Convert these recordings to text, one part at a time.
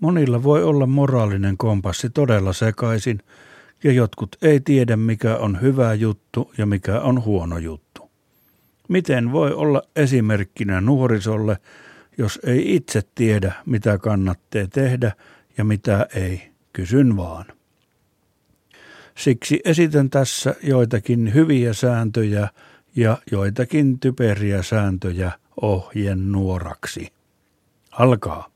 Monilla voi olla moraalinen kompassi todella sekaisin, ja jotkut ei tiedä mikä on hyvä juttu ja mikä on huono juttu. Miten voi olla esimerkkinä nuorisolle, jos ei itse tiedä mitä kannattaa tehdä ja mitä ei, kysyn vaan. Siksi esitän tässä joitakin hyviä sääntöjä ja joitakin typeriä sääntöjä ohjen nuoraksi. Alkaa.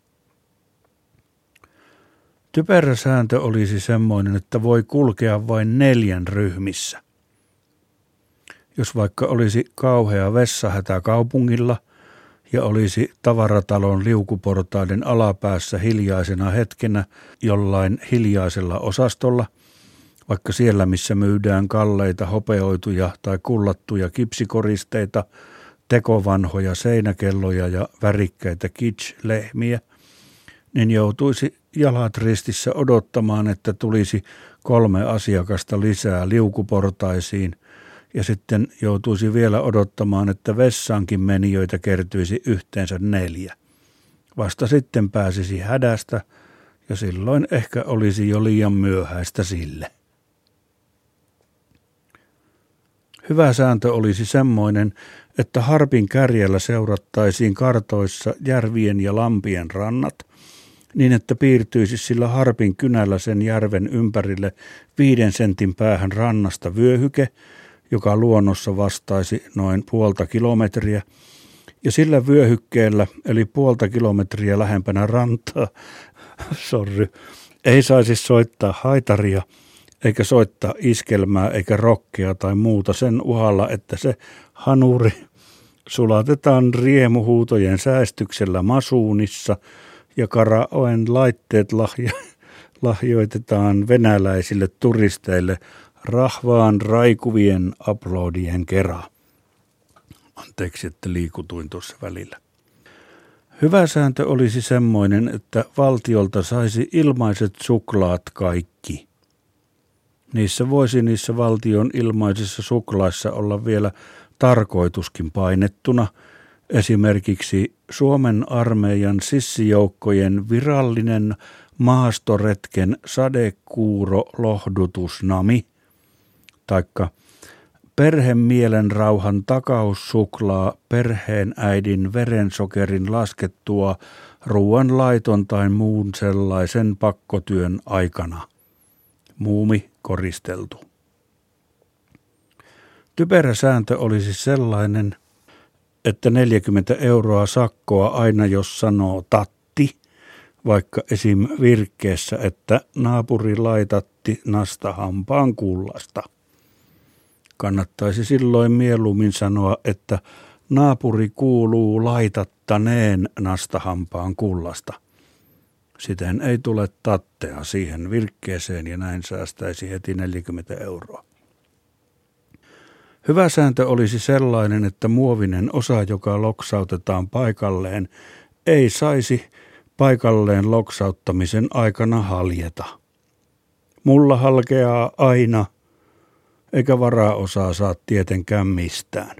Typerä sääntö olisi semmoinen, että voi kulkea vain neljän ryhmissä. Jos vaikka olisi kauhea vessahätä kaupungilla ja olisi tavaratalon liukuportaiden alapäässä hiljaisena hetkenä jollain hiljaisella osastolla, vaikka siellä missä myydään kalleita hopeoituja tai kullattuja kipsikoristeita, tekovanhoja seinäkelloja ja värikkäitä kitsch-lehmiä, niin joutuisi jalat ristissä odottamaan, että tulisi kolme asiakasta lisää liukuportaisiin ja sitten joutuisi vielä odottamaan, että vessaankin menijöitä kertyisi yhteensä neljä. Vasta sitten pääsisi hädästä ja silloin ehkä olisi jo liian myöhäistä sille. Hyvä sääntö olisi semmoinen, että harpin kärjellä seurattaisiin kartoissa järvien ja lampien rannat – niin että piirtyisi sillä harpin kynällä sen järven ympärille viiden sentin päähän rannasta vyöhyke, joka luonnossa vastaisi noin puolta kilometriä, ja sillä vyöhykkeellä, eli puolta kilometriä lähempänä rantaa, sorry, ei saisi soittaa haitaria, eikä soittaa iskelmää eikä rokkea tai muuta sen uhalla, että se hanuri sulatetaan riemuhuutojen säästyksellä masuunissa – ja Karaoen laitteet lahja, lahjoitetaan venäläisille turisteille rahvaan raikuvien uploadien kerran. Anteeksi, että liikutuin tuossa välillä. Hyvä sääntö olisi semmoinen, että valtiolta saisi ilmaiset suklaat kaikki. Niissä voisi niissä valtion ilmaisissa suklaissa olla vielä tarkoituskin painettuna – Esimerkiksi Suomen armeijan sissijoukkojen virallinen maastoretken sadekuuro lohdutusnami, taikka perhemielen rauhan takaussuklaa perheen äidin verensokerin laskettua ruoan laiton tai muun sellaisen pakkotyön aikana. Muumi koristeltu. Typerä sääntö olisi sellainen – että 40 euroa sakkoa aina jos sanoo tatti, vaikka esim. virkkeessä, että naapuri laitatti nasta hampaan kullasta. Kannattaisi silloin mieluummin sanoa, että naapuri kuuluu laitattaneen nastahampaan kullasta. Siten ei tule tattea siihen virkkeeseen ja näin säästäisi heti 40 euroa. Hyvä sääntö olisi sellainen, että muovinen osa, joka loksautetaan paikalleen, ei saisi paikalleen loksauttamisen aikana haljeta. Mulla halkeaa aina, eikä varaosaa saa tietenkään mistään.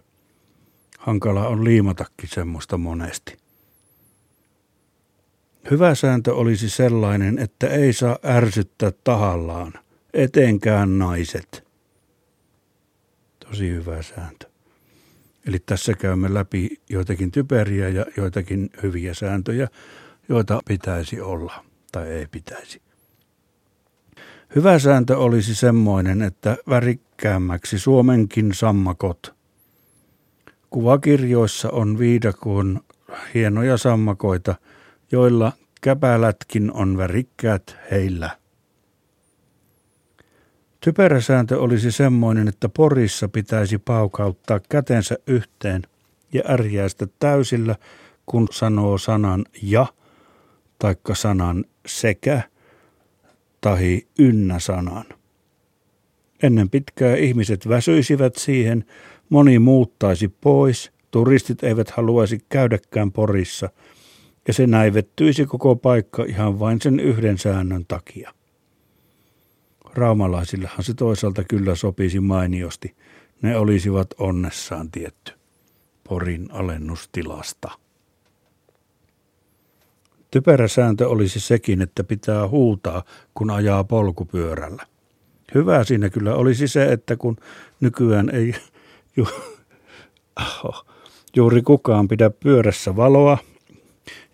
Hankala on liimatakin semmoista monesti. Hyvä sääntö olisi sellainen, että ei saa ärsyttää tahallaan, etenkään naiset – Tosi hyvä sääntö. Eli tässä käymme läpi joitakin typeriä ja joitakin hyviä sääntöjä, joita pitäisi olla tai ei pitäisi. Hyvä sääntö olisi semmoinen, että värikkäämmäksi Suomenkin sammakot. Kuvakirjoissa on viidakon hienoja sammakoita, joilla käpälätkin on värikkäät heillä – Typerä sääntö olisi semmoinen, että porissa pitäisi paukauttaa kätensä yhteen ja ärjäistä täysillä, kun sanoo sanan ja, taikka sanan sekä, tahi ynnä sanan. Ennen pitkää ihmiset väsyisivät siihen, moni muuttaisi pois, turistit eivät haluaisi käydäkään porissa, ja se näivettyisi koko paikka ihan vain sen yhden säännön takia. Raumalaisillahan se toisaalta kyllä sopisi mainiosti. Ne olisivat onnessaan tietty Porin alennustilasta. Typerä sääntö olisi sekin, että pitää huutaa, kun ajaa polkupyörällä. Hyvä siinä kyllä olisi se, että kun nykyään ei ju, oh, juuri kukaan pidä pyörässä valoa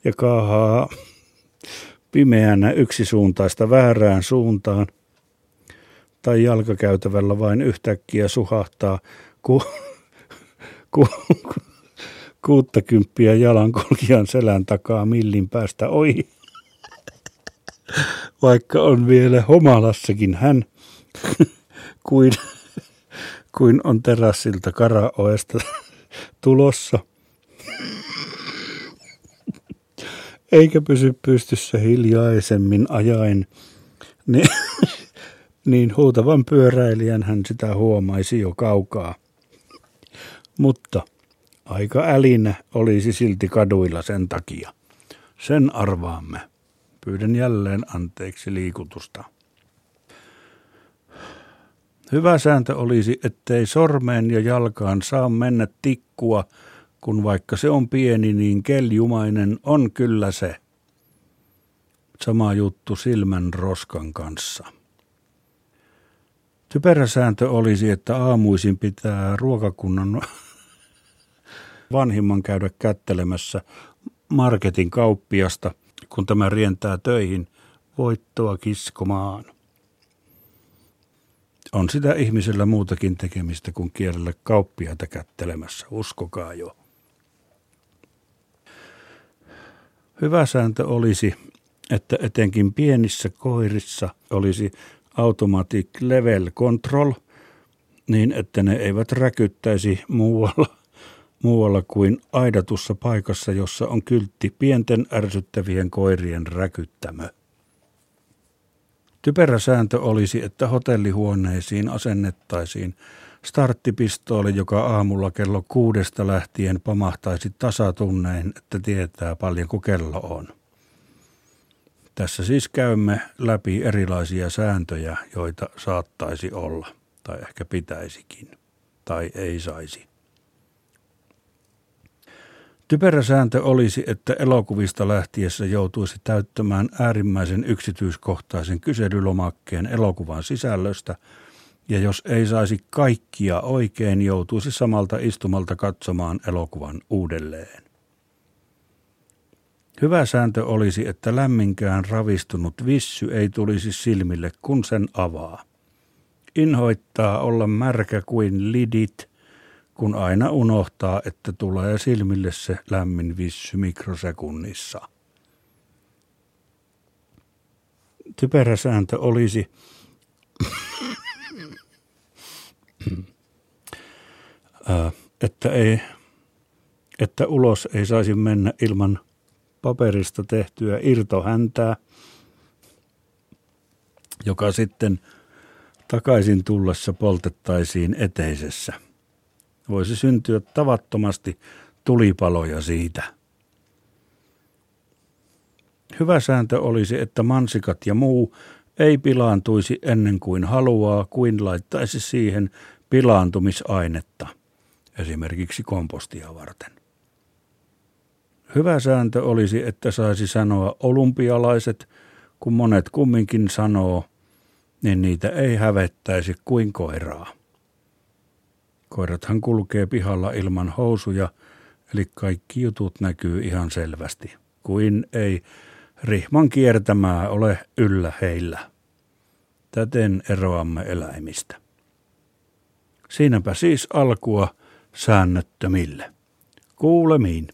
ja kaahaa pimeänä yksisuuntaista väärään suuntaan, tai jalkakäytävällä vain yhtäkkiä suhahtaa ku, ku, kuuttakymppiä jalankulkijan selän takaa millin päästä ohi. Vaikka on vielä homalassakin hän, kuin, kuin on terassilta karaoesta tulossa. Eikä pysy pystyssä hiljaisemmin ajaen, niin, niin huutavan pyöräilijän hän sitä huomaisi jo kaukaa. Mutta aika älinä olisi silti kaduilla sen takia. Sen arvaamme. Pyydän jälleen anteeksi liikutusta. Hyvä sääntö olisi, ettei sormeen ja jalkaan saa mennä tikkua, kun vaikka se on pieni, niin keljumainen on kyllä se. Sama juttu silmän roskan kanssa. Typerä sääntö olisi, että aamuisin pitää ruokakunnan vanhimman käydä kättelemässä marketin kauppiasta, kun tämä rientää töihin voittoa kiskomaan. On sitä ihmisellä muutakin tekemistä kuin kielellä kauppiaita kättelemässä, uskokaa jo. Hyvä sääntö olisi, että etenkin pienissä koirissa olisi automatic level control, niin että ne eivät räkyttäisi muualla, muualla kuin aidatussa paikassa, jossa on kyltti pienten ärsyttävien koirien räkyttämö. Typerä sääntö olisi, että hotellihuoneisiin asennettaisiin starttipistooli, joka aamulla kello kuudesta lähtien pamahtaisi tasatunnein, että tietää paljonko kello on. Tässä siis käymme läpi erilaisia sääntöjä, joita saattaisi olla, tai ehkä pitäisikin, tai ei saisi. Typerä sääntö olisi, että elokuvista lähtiessä joutuisi täyttämään äärimmäisen yksityiskohtaisen kyselylomakkeen elokuvan sisällöstä, ja jos ei saisi kaikkia oikein, joutuisi samalta istumalta katsomaan elokuvan uudelleen. Hyvä sääntö olisi, että lämminkään ravistunut vissy ei tulisi silmille, kun sen avaa. Inhoittaa olla märkä kuin lidit, kun aina unohtaa, että tulee silmille se lämmin vissy mikrosekunnissa. Typerä sääntö olisi, että, ei, että ulos ei saisi mennä ilman paperista tehtyä irtohäntää, joka sitten takaisin tullessa poltettaisiin eteisessä. Voisi syntyä tavattomasti tulipaloja siitä. Hyvä sääntö olisi, että mansikat ja muu ei pilaantuisi ennen kuin haluaa, kuin laittaisi siihen pilaantumisainetta, esimerkiksi kompostia varten. Hyvä sääntö olisi, että saisi sanoa olympialaiset, kun monet kumminkin sanoo, niin niitä ei hävettäisi kuin koiraa. Koirathan kulkee pihalla ilman housuja, eli kaikki jutut näkyy ihan selvästi, kuin ei rihman kiertämää ole yllä heillä. Täten eroamme eläimistä. Siinäpä siis alkua säännöttömille. Kuulemiin.